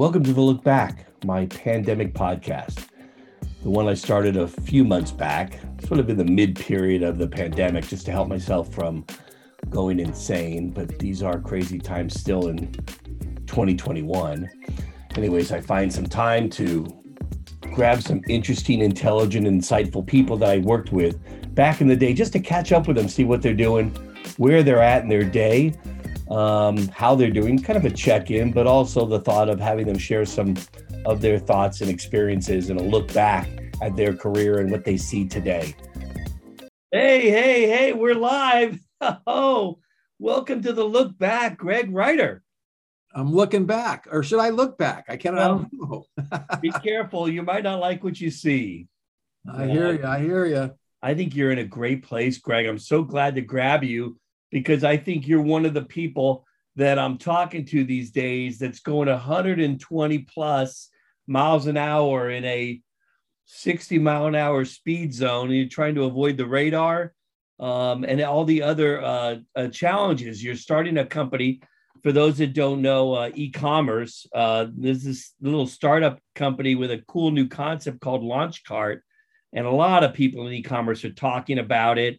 Welcome to the Look Back, my pandemic podcast. The one I started a few months back, sort of in the mid period of the pandemic, just to help myself from going insane. But these are crazy times still in 2021. Anyways, I find some time to grab some interesting, intelligent, insightful people that I worked with back in the day just to catch up with them, see what they're doing, where they're at in their day, um, how they're doing, kind of a check in, but also the thought of having them share some of their thoughts and experiences and a look back at their career and what they see today. Hey, hey, hey, we're live. Oh, welcome to the look back, Greg Writer. I'm looking back, or should I look back? I can't. Well, I don't know. be careful. You might not like what you see. I hear you. I hear you. I think you're in a great place, Greg. I'm so glad to grab you because I think you're one of the people that I'm talking to these days that's going 120 plus miles an hour in a 60 mile an hour speed zone and you're trying to avoid the radar um, and all the other uh, uh, challenges. You're starting a company. For those that don't know, uh, e-commerce. Uh, there's this little startup company with a cool new concept called Launch Cart, and a lot of people in e-commerce are talking about it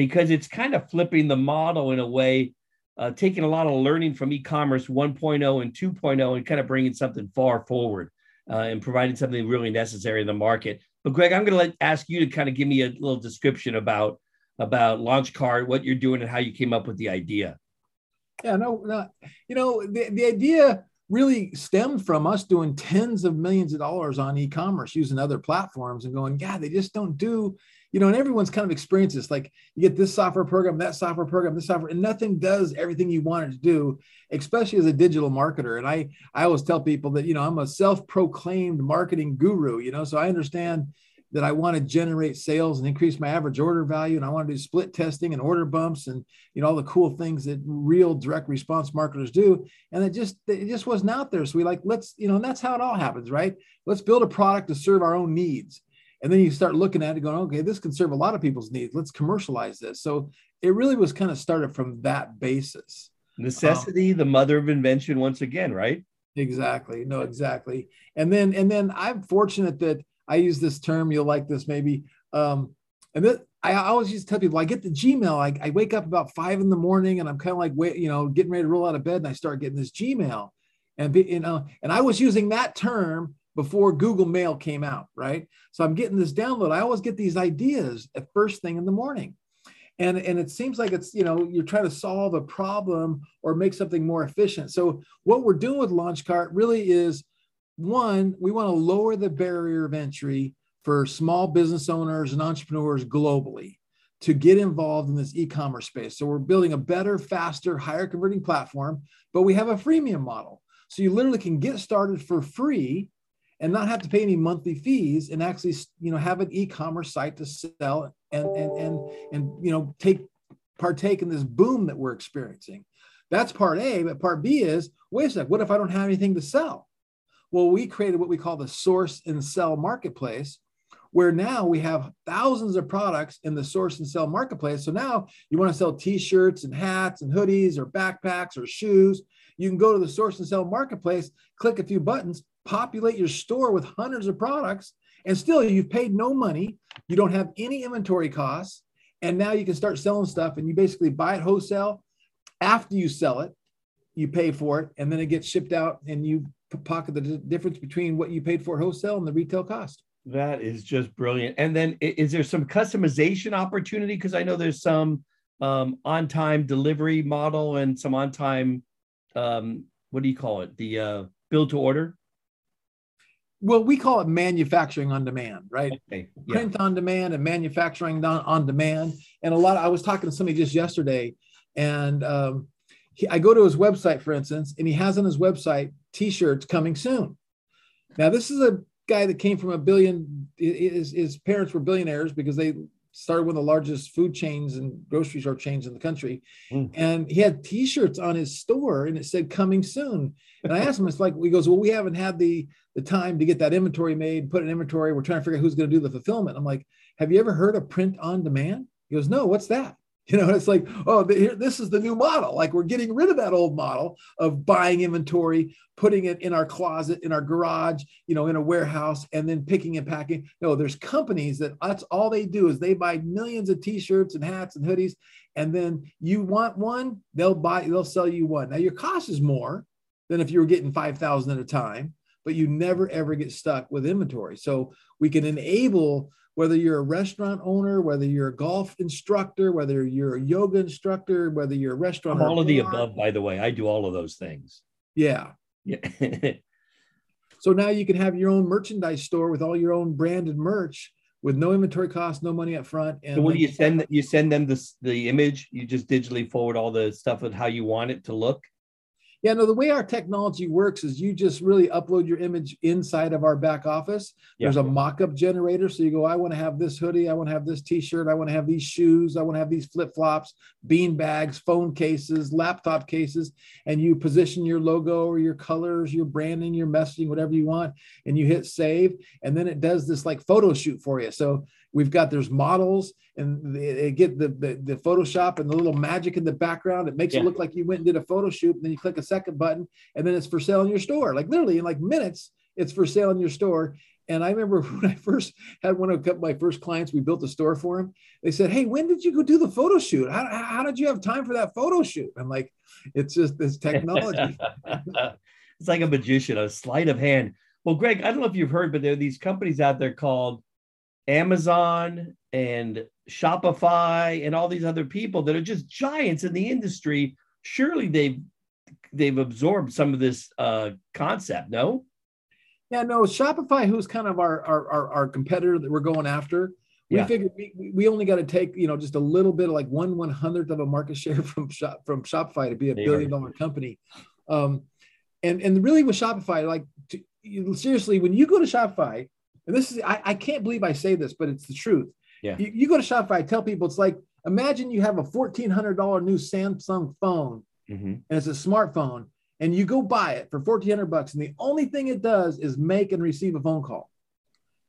because it's kind of flipping the model in a way, uh, taking a lot of learning from e-commerce 1.0 and 2.0 and kind of bringing something far forward uh, and providing something really necessary in the market. But Greg, I'm going to ask you to kind of give me a little description about about Launchcart, what you're doing, and how you came up with the idea. Yeah, no, no you know, the, the idea really stemmed from us doing tens of millions of dollars on e-commerce using other platforms and going, yeah, they just don't do you know, and everyone's kind of experienced this. Like you get this software program, that software program, this software, and nothing does everything you want it to do, especially as a digital marketer. And I, I always tell people that, you know, I'm a self-proclaimed marketing guru, you know, so I understand that I want to generate sales and increase my average order value. And I want to do split testing and order bumps and, you know, all the cool things that real direct response marketers do. And it just, it just wasn't out there. So we like, let's, you know, and that's how it all happens, right? Let's build a product to serve our own needs and then you start looking at it going okay this can serve a lot of people's needs. Let's commercialize this. So it really was kind of started from that basis. Necessity um, the mother of invention once again right? Exactly. No exactly. And then and then i'm fortunate that i use this term you'll like this maybe. Um and then I always used to tell people I get the Gmail. I, I wake up about five in the morning and I'm kind of like, wait, you know, getting ready to roll out of bed and I start getting this Gmail. And, be, you know, and I was using that term before Google Mail came out, right? So I'm getting this download. I always get these ideas at first thing in the morning. And, and it seems like it's, you know, you're trying to solve a problem or make something more efficient. So what we're doing with Launchcart really is one, we want to lower the barrier of entry for small business owners and entrepreneurs globally to get involved in this e-commerce space. So we're building a better, faster, higher converting platform, but we have a freemium model. So you literally can get started for free and not have to pay any monthly fees and actually you know have an e-commerce site to sell and and and and you know take partake in this boom that we're experiencing. That's part a but part b is wait a sec what if i don't have anything to sell? Well we created what we call the source and sell marketplace where now we have thousands of products in the source and sell marketplace. So now you want to sell t-shirts and hats and hoodies or backpacks or shoes. You can go to the source and sell marketplace click a few buttons populate your store with hundreds of products and still you've paid no money you don't have any inventory costs and now you can start selling stuff and you basically buy it wholesale. After you sell it you pay for it and then it gets shipped out and you pocket the difference between what you paid for wholesale and the retail cost. That is just brilliant. And then is there some customization opportunity? Because i know there's some um, on-time delivery model and some on-time um, what do you call it? The uh, build to order well, we call it manufacturing on demand, right? Okay. Yeah. Print on demand and manufacturing on, on demand. And a lot, of, I was talking to somebody just yesterday, and um, he, I go to his website, for instance, and he has on his website t-shirts coming soon. Now, this is a guy that came from a billion. His, his parents were billionaires because they started one of the largest food chains and grocery store chains in the country. Mm. And he had t-shirts on his store and it said coming soon. And I asked him, it's like, he goes, well, we haven't had the, the time to get that inventory made, put an inventory. We're trying to figure out who's going to do the fulfillment. I'm like, have you ever heard of print on demand? He goes, no, what's that? You know, it's like, oh, the, this is the new model. Like we're getting rid of that old model of buying inventory, putting it in our closet, in our garage, you know, in a warehouse, and then picking and packing. No, there's companies that that's all they do is they buy millions of t-shirts and hats and hoodies, and then you want one, they'll buy, they'll sell you one. Now your cost is more than if you were getting five thousand at a time, but you never ever get stuck with inventory. So we can enable whether you're a restaurant owner, whether you're a golf instructor, whether you're a yoga instructor, whether you're a restaurant. all of the above, by the way. I do all of those things. Yeah. Yeah. so now you can have your own merchandise store with all your own branded merch with no inventory cost, no money up front. And so what do you send? You send them the the image. You just digitally forward all the stuff with how you want it to look. Yeah, no, the way our technology works is you just really upload your image inside of our back office. Yeah. There's a mock-up generator. So you go, I want to have this hoodie, I want to have this t-shirt, I want to have these shoes, I want to have these flip-flops, bean bags, phone cases, laptop cases, and you position your logo or your colors, your branding, your messaging, whatever you want, and you hit save, and then it does this like photo shoot for you. So we've got there's models and they get the, the, the photoshop and the little magic in the background it makes yeah. it look like you went and did a photo shoot and then you click a second button and then it's for sale in your store like literally in like minutes it's for sale in your store and I remember when I first had one of my first clients, we built a store for him. They said, Hey, when did you go do the photo shoot? How, how did you have time for that photo shoot? I'm like, It's just this technology. it's like a magician, a sleight of hand. Well, Greg, I don't know if you've heard, but there are these companies out there called Amazon and Shopify and all these other people that are just giants in the industry. Surely they've they've absorbed some of this uh, concept. No. Yeah, no. Shopify, who's kind of our our our, our competitor that we're going after. We yeah. figured we, we only got to take you know just a little bit of like one one hundredth of a market share from shop from Shopify to be a they billion dollar company. Um, and and really with Shopify, like to, seriously, when you go to Shopify, and this is I, I can't believe I say this, but it's the truth. Yeah. You, you go to Shopify, I tell people it's like imagine you have a $1400 new Samsung phone mm-hmm. and it's a smartphone and you go buy it for 1400 bucks and the only thing it does is make and receive a phone call.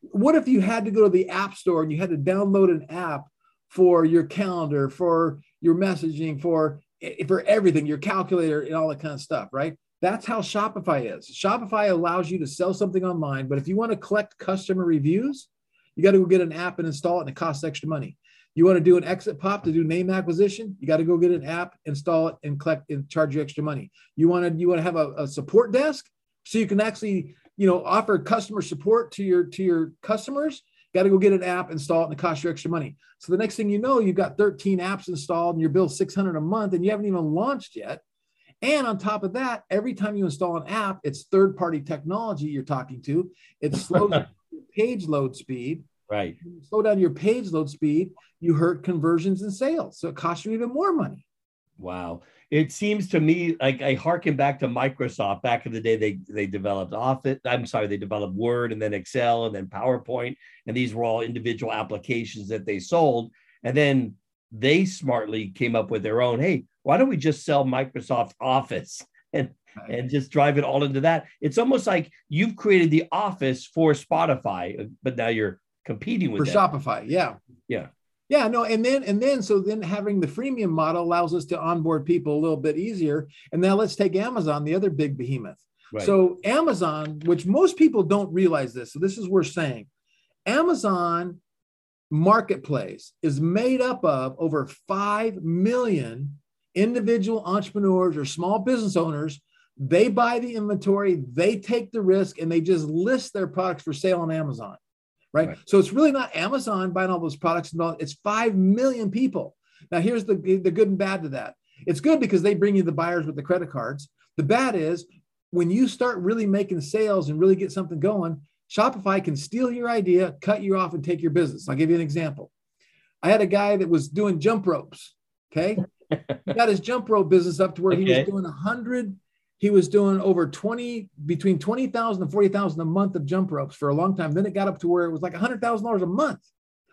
What if you had to go to the app store and you had to download an app for your calendar, for your messaging, for for everything, your calculator and all that kind of stuff, right? That's how Shopify is. Shopify allows you to sell something online, but if you want to collect customer reviews, you got to go get an app and install it, and it costs extra money. You want to do an exit pop to do name acquisition, you got to go get an app, install it, and collect and charge you extra money. You want to you want to have a, a support desk so you can actually you know offer customer support to your to your customers. Got to go get an app, install it, and it costs you extra money. So the next thing you know, you've got 13 apps installed, and your bill 600 a month, and you haven't even launched yet. And on top of that, every time you install an app, it's third party technology you're talking to. It slows page load speed. Right. Slow down your page load speed, you hurt conversions and sales. So it costs you even more money. Wow. It seems to me like I harken back to Microsoft. Back in the day, they they developed Office. I'm sorry, they developed Word and then Excel and then PowerPoint, and these were all individual applications that they sold. And then they smartly came up with their own. Hey, why don't we just sell Microsoft Office and and just drive it all into that? It's almost like you've created the Office for Spotify, uh, but now you're competing with for them. Shopify. Yeah, yeah, yeah. No, and then and then so then having the freemium model allows us to onboard people a little bit easier. And now let's take Amazon, the other big behemoth. Right. So Amazon, which most people don't realize this, so this is worth saying, Amazon marketplace is made up of over 5 million individual entrepreneurs or small business owners. They buy the inventory, they take the risk, and they just list their products for sale on Amazon. Right? right. So it's really not Amazon buying all those products, it's 5 million people. Now, here's the, the good and bad to that. It's good because they bring you the buyers with the credit cards. The bad is when you start really making sales and really get something going, Shopify can steal your idea, cut you off, and take your business. I'll give you an example. I had a guy that was doing jump ropes. Okay. he got his jump rope business up to where okay. he was doing a hundred, he was doing over 20, between 20,000 and 40,000 a month of jump ropes for a long time. Then it got up to where it was like a hundred thousand dollars a month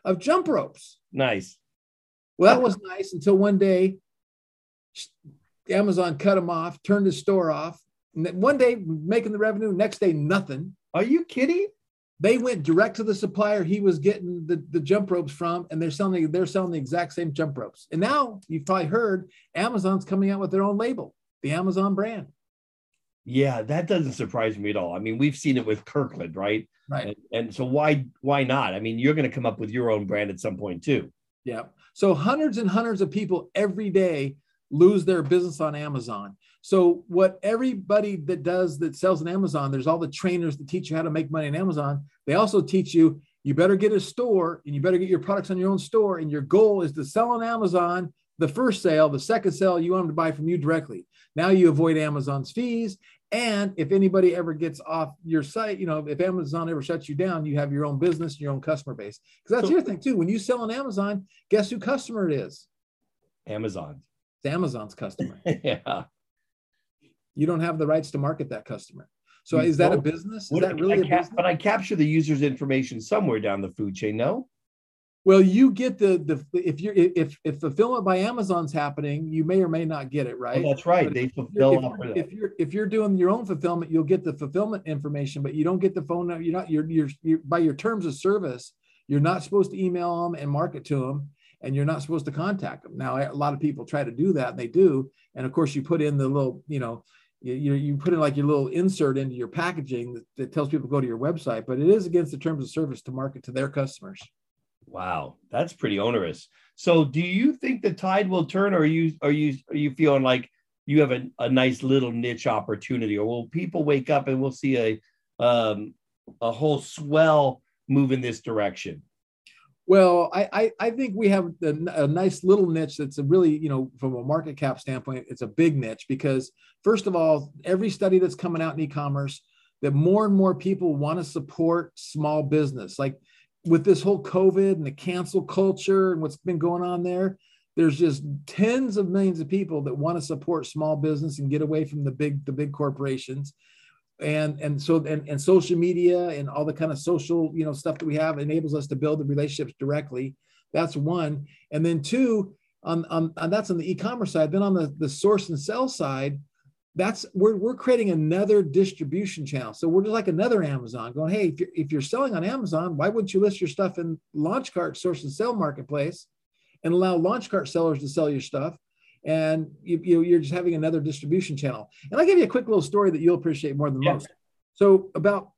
of jump ropes. Nice. Well, that was nice until one day Amazon cut him off, turned his store off. And one day making the revenue, next day nothing. Are you kidding? they went direct to the supplier he was getting the, the jump ropes from, and they're selling they're selling the exact same jump ropes. And now you've probably heard Amazon's coming out with their own label, the Amazon brand. Yeah, that doesn't surprise me at all. I mean, we've seen it with Kirkland, right? Right. And, and so why why not? I mean, you're going to come up with your own brand at some point too. Yeah. So hundreds and hundreds of people every day lose their business on Amazon. So what everybody that does that sells on Amazon, there's all the trainers that teach you how to make money on Amazon. They also teach you you better get a store and you better get your products on your own store. And your goal is to sell on Amazon the first sale, the second sale, you want them to buy from you directly. Now you avoid Amazon's fees. And if anybody ever gets off your site, you know, if Amazon ever shuts you down, you have your own business, your own customer base. Because that's so, your thing too. When you sell on Amazon, guess who customer it is? Amazon. It's Amazon's customer. yeah. You don't have the rights to market that customer. So you is that a business? Is that really cap- business? But I capture the user's information somewhere down the food chain, no? Well, you get the the if you're if if fulfillment by Amazon's happening, you may or may not get it right. Oh, that's right. But they fulfill. If, if, you're if you're doing your own fulfillment, you'll get the fulfillment information, but you don't get the phone number. You're not you're, you're you're by your terms of service. You're not supposed to email them and market to them, and you're not supposed to contact them. Now, a lot of people try to do that, and they do. And of course, you put in the little you know you, you put in like your little insert into your packaging that, that tells people to go to your website, but it is against the terms of service to market to their customers. Wow, that's pretty onerous. So, do you think the tide will turn, or are you are you are you feeling like you have a, a nice little niche opportunity, or will people wake up and we'll see a um, a whole swell move in this direction? Well, I, I, I think we have a, a, nice little niche that's a really, you know, from a market cap standpoint, it's a big niche because, first of all, every study that's coming out in e commerce, that more and more people want to support small business. Like with this whole COVID and the cancel culture and what's been going on there, there's just tens of millions of people that want to support small business and get away from the big the big corporations and and so and, and social media and all the kind of social you know stuff that we have enables us to build the relationships directly that's one and then two on, on, on that's on the e-commerce side then on the, the source and sell side that's we're, we're creating another distribution channel. So we're just like another Amazon going, hey, if you're, if you're selling on Amazon, why wouldn't you list your stuff in Launchcart source and sell marketplace and allow Launchcart sellers to sell your stuff? And you, you, you're just having another distribution channel. And I'll give you a quick little story that you'll appreciate more than yeah. most. So about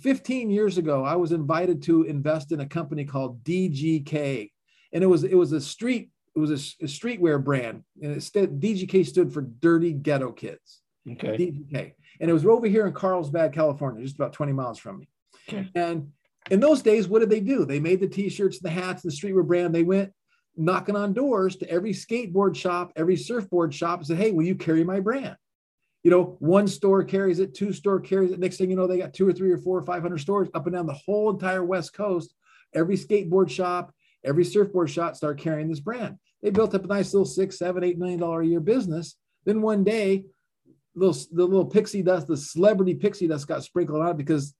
15 years ago, I was invited to invest in a company called DGK. And it was it was a street it was a, a streetwear brand, and it stood, DGK stood for Dirty Ghetto Kids. Okay. DGK, and it was over here in Carlsbad, California, just about 20 miles from me. Okay. And in those days, what did they do? They made the T-shirts, the hats, the streetwear brand. They went knocking on doors to every skateboard shop, every surfboard shop, and said, "Hey, will you carry my brand?" You know, one store carries it, two store carries it. Next thing you know, they got two or three or four or five hundred stores up and down the whole entire West Coast. Every skateboard shop, every surfboard shop start carrying this brand. They built up a nice little six, seven, eight million dollar a year business. Then one day, little the little pixie dust, the celebrity pixie dust got sprinkled on because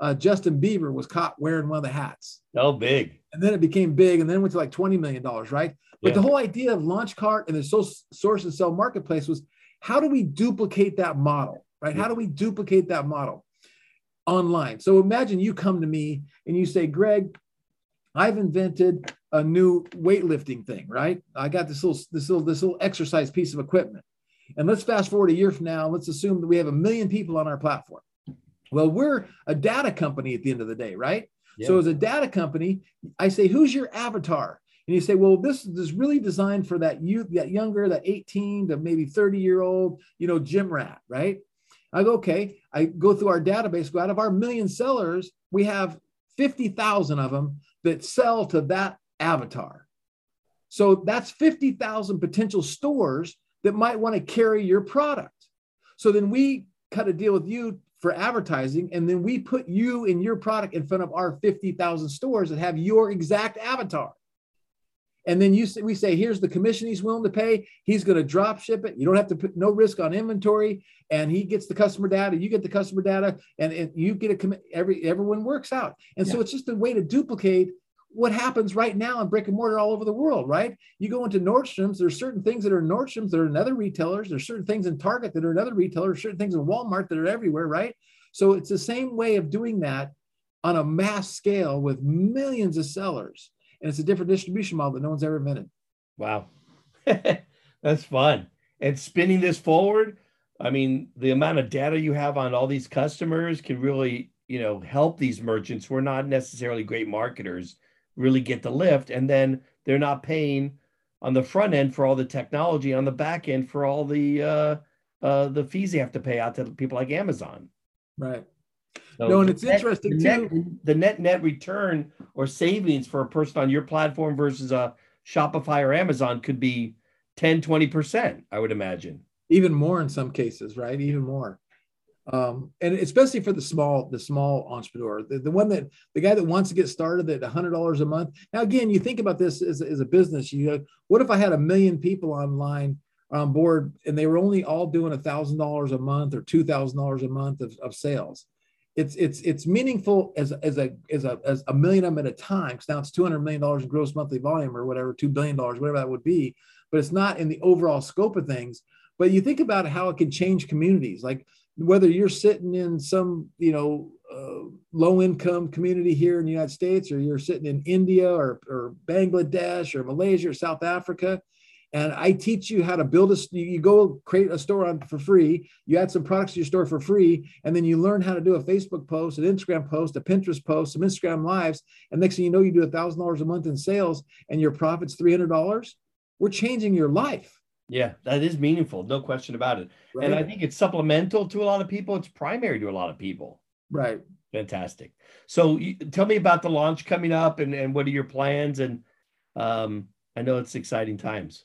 uh, Justin Bieber was caught wearing one of the hats. Oh, big. And then it became big, and then went to like twenty million dollars, right? But yeah. the whole idea of launch cart and the source and sell marketplace was how do we duplicate that model, right? Yeah. How do we duplicate that model online? So imagine you come to me and you say, Greg, I've invented a new weightlifting thing, right? I got this little this little this little exercise piece of equipment. And let's fast forward a year from now. Let's assume that we have a million people on our platform. Well, we're a data company at the end of the day, right? Yeah. So as a data company, I say, who's your avatar? And you say, well, this is really designed for that youth, that younger, that 18 to maybe 30 year old, you know, gym rat, right? I go, okay. I go through our database, go out of our million sellers, we have 50,000 of them that sell to that avatar. So that's 50,000 potential stores that might want to carry your product. So then we cut a deal with you for advertising, and then we put you and your product in front of our 50,000 stores that have your exact avatar. And then you say, we say, here's the commission he's willing to pay. He's going to drop ship it. You don't have to put no risk on inventory. And he gets the customer data. You get the customer data, and, and you get a commit. Every everyone works out. And yeah. so it's just a way to duplicate what happens right now in brick and mortar all over the world, right? You go into Nordstrom's, there's certain things that are Nordstrom's that are in other retailers, there's certain things in Target that are in other retailers, certain things in Walmart that are everywhere, right? So it's the same way of doing that on a mass scale with millions of sellers. And it's a different distribution model that no one's ever invented. Wow. That's fun. And spinning this forward, I mean, the amount of data you have on all these customers can really, you know, help these merchants who are not necessarily great marketers really get the lift. And then they're not paying on the front end for all the technology, on the back end for all the uh, uh, the fees they have to pay out to people like Amazon. Right. So no, and it's net, interesting the too. Net, the net net return or savings for a person on your platform versus a Shopify or Amazon could be 10, 20%, I would imagine. Even more in some cases, right? Even more. Um, and especially for the small, the small entrepreneur, the, the one that the guy that wants to get started at hundred dollars a month. Now, again, you think about this as, as a business. You go, what if I had a million people online on board and they were only all doing a thousand dollars a month or two thousand dollars a month of, of sales? It's it's it's meaningful as as a as a as a million of them at a time. Because now it's two hundred million dollars in gross monthly volume or whatever, two billion dollars, whatever that would be but it's not in the overall scope of things. But you think about how it can change communities, like whether you're sitting in some, you know, uh, low income community here in the United States, or you're sitting in India or, or Bangladesh or Malaysia or South Africa, and I teach you how to build a. You go create a store on for free. You add some products to your store for free, and then you learn how to do a Facebook post, an Instagram post, a Pinterest post, some Instagram lives, and next thing you know, you do a thousand dollars a month in sales, and your profit's three hundred dollars we're changing your life. Yeah, that is meaningful, no question about it. Right. And I think it's supplemental to a lot of people. It's primary to a lot of people. Right. Fantastic. So you, tell me about the launch coming up and, and what are your plans? And um, I know it's exciting times.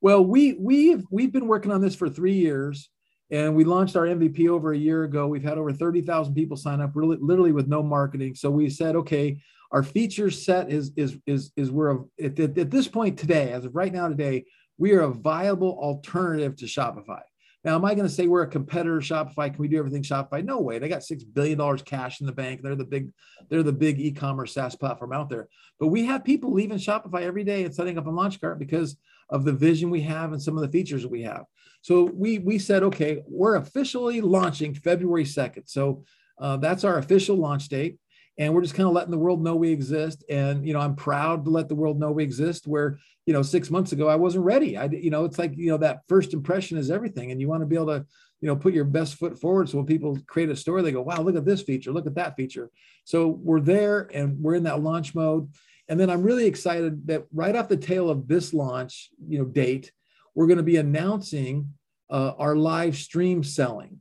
Well, we we've we've been working on this for three years, and we launched our MVP over a year ago. We've had over thirty thousand people sign up, really literally with no marketing. So we said, okay, our feature set is is is is we're at, at this point today, as of right now today, we are a viable alternative to Shopify. Now, am I going to say we're a competitor to Shopify? Can we do everything Shopify? No way. They got six billion dollars cash in the bank. They're the big, they're the big e-commerce SaaS platform out there. But we have people leaving Shopify every day and setting up a Launchcart because of the vision we have and some of the features we have. So we we said, okay, we're officially launching February second. So uh, that's our official launch date and we're just kind of letting the world know we exist. And you know i'm proud to let the world know we exist where you know six months ago i wasn't ready. I you know it's like you know that first impression is everything. And you want to be able to you know put your best foot forward. So when people create a story they go wow look at this feature. Look at that feature. So we're there and we're in that launch mode. And then i'm really excited that right off the tail of this launch you know date we're going to be announcing uh, our live stream selling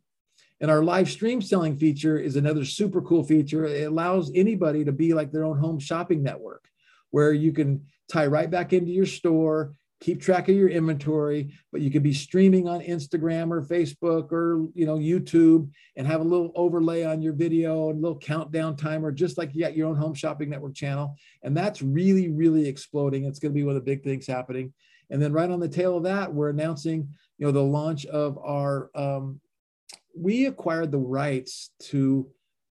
and our live stream selling feature is another super cool feature. It allows anybody to be like their own home shopping network where you can tie right back into your store, keep track of your inventory, but you could be streaming on Instagram or Facebook or you know YouTube and have a little overlay on your video and a little countdown timer, just like you got your own home shopping network channel. And that's really, really exploding. It's going to be one of the big things happening. And then right on the tail of that, we're announcing, you know, the launch of our um, we acquired the rights to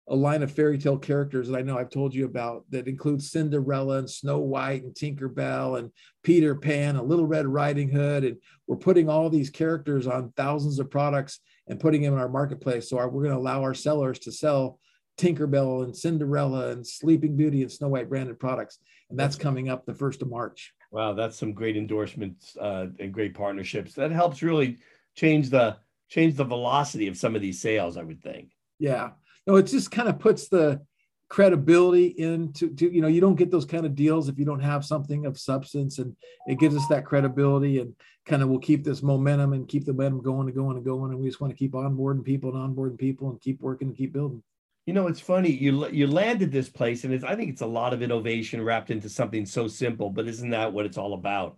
a line of fairy tale characters that I know I've told you about that includes Cinderella and Snow White and Tinkerbell and Peter Pan and Little Red Riding Hood. And we're putting all these characters on thousands of products and putting them in our marketplace. So our, we're going to allow our sellers to sell Tinkerbell and Cinderella and Sleeping Beauty and Snow White branded products. And that's coming up the 1st of March. Wow, that's some great endorsements uh, and great partnerships. That helps really change the change the velocity of some of these sales, I would think. Yeah. No, it just kind of puts the credibility into to, you know, you don't get those kind of deals if you don't have something of substance and it gives us that credibility and kind of will keep this momentum and keep the momentum going and going and going. And we just want to keep onboarding people and onboarding people and keep working and keep building. You know, it's funny. You you landed this place, and it's, I think it's a lot of innovation wrapped into something so simple. But isn't that what it's all about?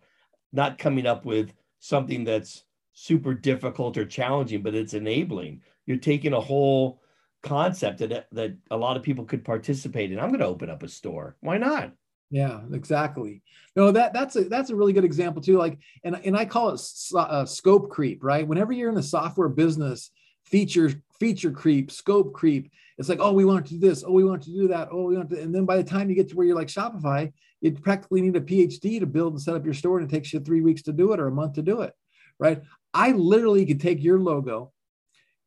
Not coming up with something that's super difficult or challenging, but it's enabling. You're taking a whole concept that that a lot of people could participate in. I'm going to open up a store. Why not? Yeah, exactly. No, that that's a that's a really good example too. Like, and and I call it uh, scope creep. Right. Whenever you're in the software business, feature feature creep, scope creep. It's like, oh, we want to do this. Oh, we want to do that. Oh, we want to. And then by the time you get to where you're like Shopify, you practically need a PhD to build and set up your store, and it takes you three weeks to do it or a month to do it. Right. I literally could take your logo,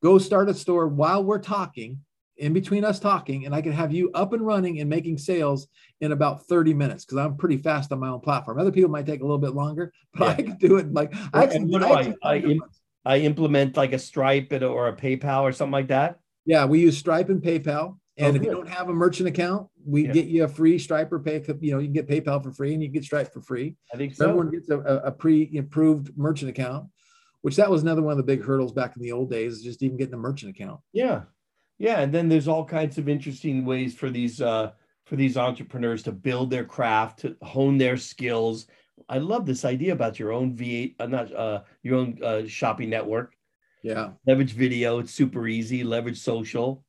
go start a store while we're talking in between us talking, and I could have you up and running and making sales in about 30 minutes because I'm pretty fast on my own platform. Other people might take a little bit longer, but yeah. I could do it like I, actually, what do I, I, I, I implement like a Stripe or a PayPal or something like that. Yeah, we use Stripe and PayPal. Oh, and oh, if you don't have a merchant account, we yeah. get you a free Stripe or Pay. You know, you can get PayPal for free, and you get Stripe for free. I think so. Everyone gets a, a pre-approved merchant account, which that was another one of the big hurdles back in the old days, just even getting a merchant account. Yeah, yeah, and then there's all kinds of interesting ways for these uh, for these entrepreneurs to build their craft, to hone their skills. I love this idea about your own V8, uh, not uh, your own uh, shopping network. Yeah, leverage video. It's super easy. Leverage social.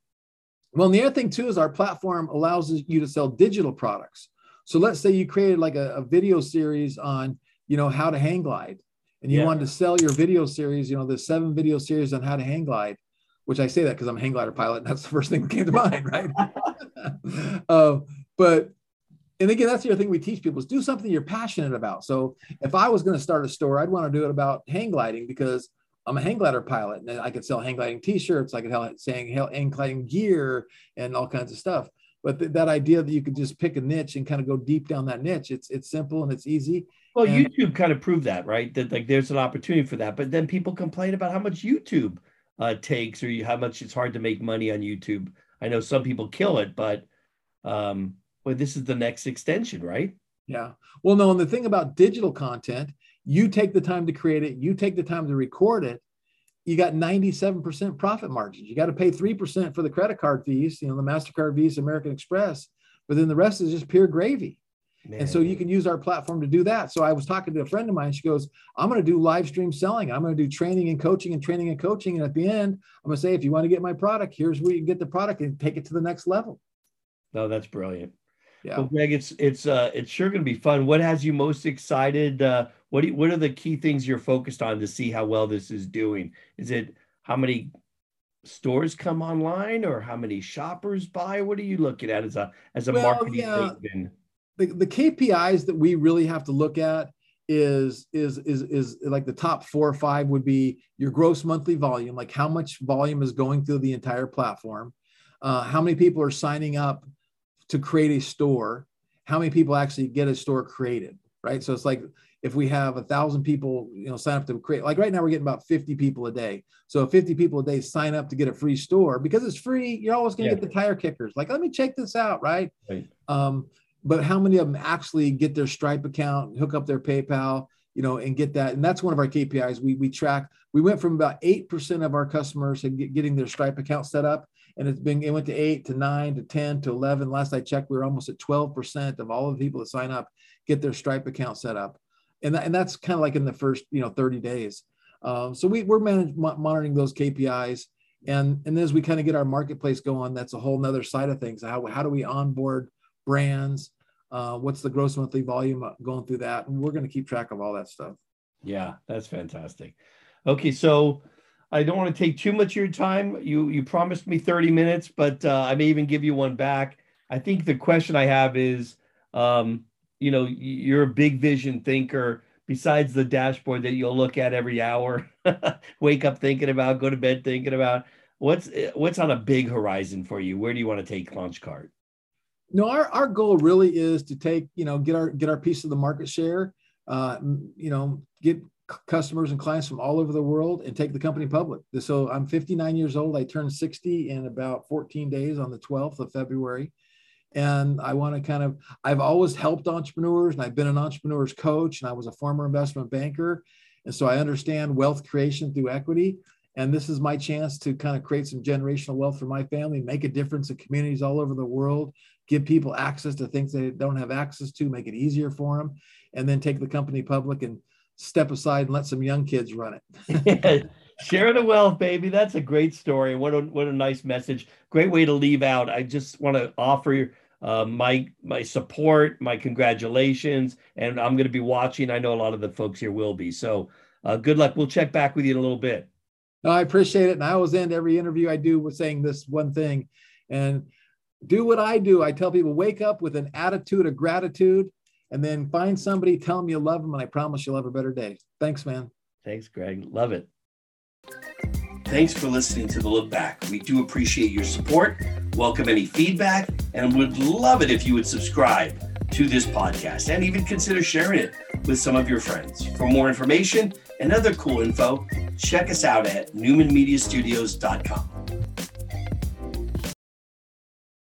Well, and the other thing too is our platform allows you to sell digital products. So let's say you created like a, a video series on, you know, how to hang glide, and you yeah. wanted to sell your video series, you know, the seven video series on how to hang glide, which I say that because I'm a hang glider pilot, and that's the first thing that came to mind, right? uh, but and again, that's the other thing we teach people is do something you're passionate about. So if I was going to start a store, I'd want to do it about hang gliding because I'm a hang glider pilot and I could sell hang gliding t-shirts. I could sell hang gliding gear and all kinds of stuff. But th- that idea that you could just pick a niche and kind of go deep down that niche, it's it's simple and it's easy. Well, and- YouTube kind of proved that, right? That like there's an opportunity for that. But then people complain about how much YouTube uh, takes or how much it's hard to make money on YouTube. I know some people kill it, but um, well, this is the next extension, right? Yeah. Well, no, and the thing about digital content you take the time to create it, you take the time to record it, you got 97% profit margins. You got to pay 3% for the credit card fees, you know, the MasterCard, Visa, American Express, but then the rest is just pure gravy. Man. And so you can use our platform to do that. So I was talking to a friend of mine. She goes, I'm going to do live stream selling. I'm going to do training and coaching and training and coaching. And at the end, I'm going to say, if you want to get my product, here's where you can get the product and take it to the next level. No, that's brilliant. Yeah. Well, Greg, it's it's uh it's sure going to be fun. What has you most excited? Uh, what do, what are the key things you're focused on to see how well this is doing? Is it how many stores come online or how many shoppers buy? What are you looking at as a as a well, marketing yeah. The, the KPIs that we really have to look at is is is is like the top four or five would be your gross monthly volume, like how much volume is going through the entire platform, uh, how many people are signing up to create a store, how many people actually get a store created, right? So it's like if we have a thousand people, you know, sign up to create, like right now we're getting about 50 people a day. So 50 people a day sign up to get a free store because it's free. You're always going to yeah. get the tire kickers. Like, let me check this out, right? right. Um, but how many of them actually get their Stripe account, hook up their PayPal, you know, and get that? And that's one of our KPIs. We we track. We went from about eight percent of our customers getting their Stripe account set up and it's been it went to eight to nine to 10 to 11 last i checked we were almost at 12% of all the people that sign up get their stripe account set up and, that, and that's kind of like in the first you know 30 days um, so we, we're managing monitoring those kpis and and as we kind of get our marketplace going that's a whole nother side of things how, how do we onboard brands uh, what's the gross monthly volume going through that and we're going to keep track of all that stuff yeah that's fantastic okay so I don't want to take too much of your time. You you promised me 30 minutes, but uh, I may even give you one back. I think the question I have is, um, you know, you're a big vision thinker. Besides the dashboard that you'll look at every hour, wake up thinking about, go to bed thinking about, what's what's on a big horizon for you? Where do you want to take Launchcart? No, our, our goal really is to take, you know, get our get our piece of the market share. Uh, you know, get customers and clients from all over the world and take the company public. So I'm 59 years old. I turned 60 in about 14 days on the 12th of February. And I want to kind of, I've always helped entrepreneurs and I've been an entrepreneur's coach and I was a former investment banker. And so I understand wealth creation through equity. And this is my chance to kind of create some generational wealth for my family, make a difference in communities all over the world, give people access to things they don't have access to, make it easier for them, and then take the company public and step aside and let some young kids run it. Share the wealth, baby. That's a great story. What a what a nice message. Great way to leave out. I just want to offer uh, my my support, my congratulations, and I'm going to be watching. I know a lot of the folks here will be. So uh, good luck. We'll check back with you in a little bit. No, I appreciate it. And I always end every interview I do with saying this one thing, and do what I do. I tell people wake up with an attitude of gratitude and then find somebody, tell them you love them, and I promise you'll have a better day. Thanks, man. Thanks, Greg. Love it. Thanks for listening to the Look Back. We do appreciate your support. welcome any feedback, and would love it if you would subscribe to this podcast and even consider sharing it with some of your friends. For more information and other cool info, check us out at newmanmediastudios.com.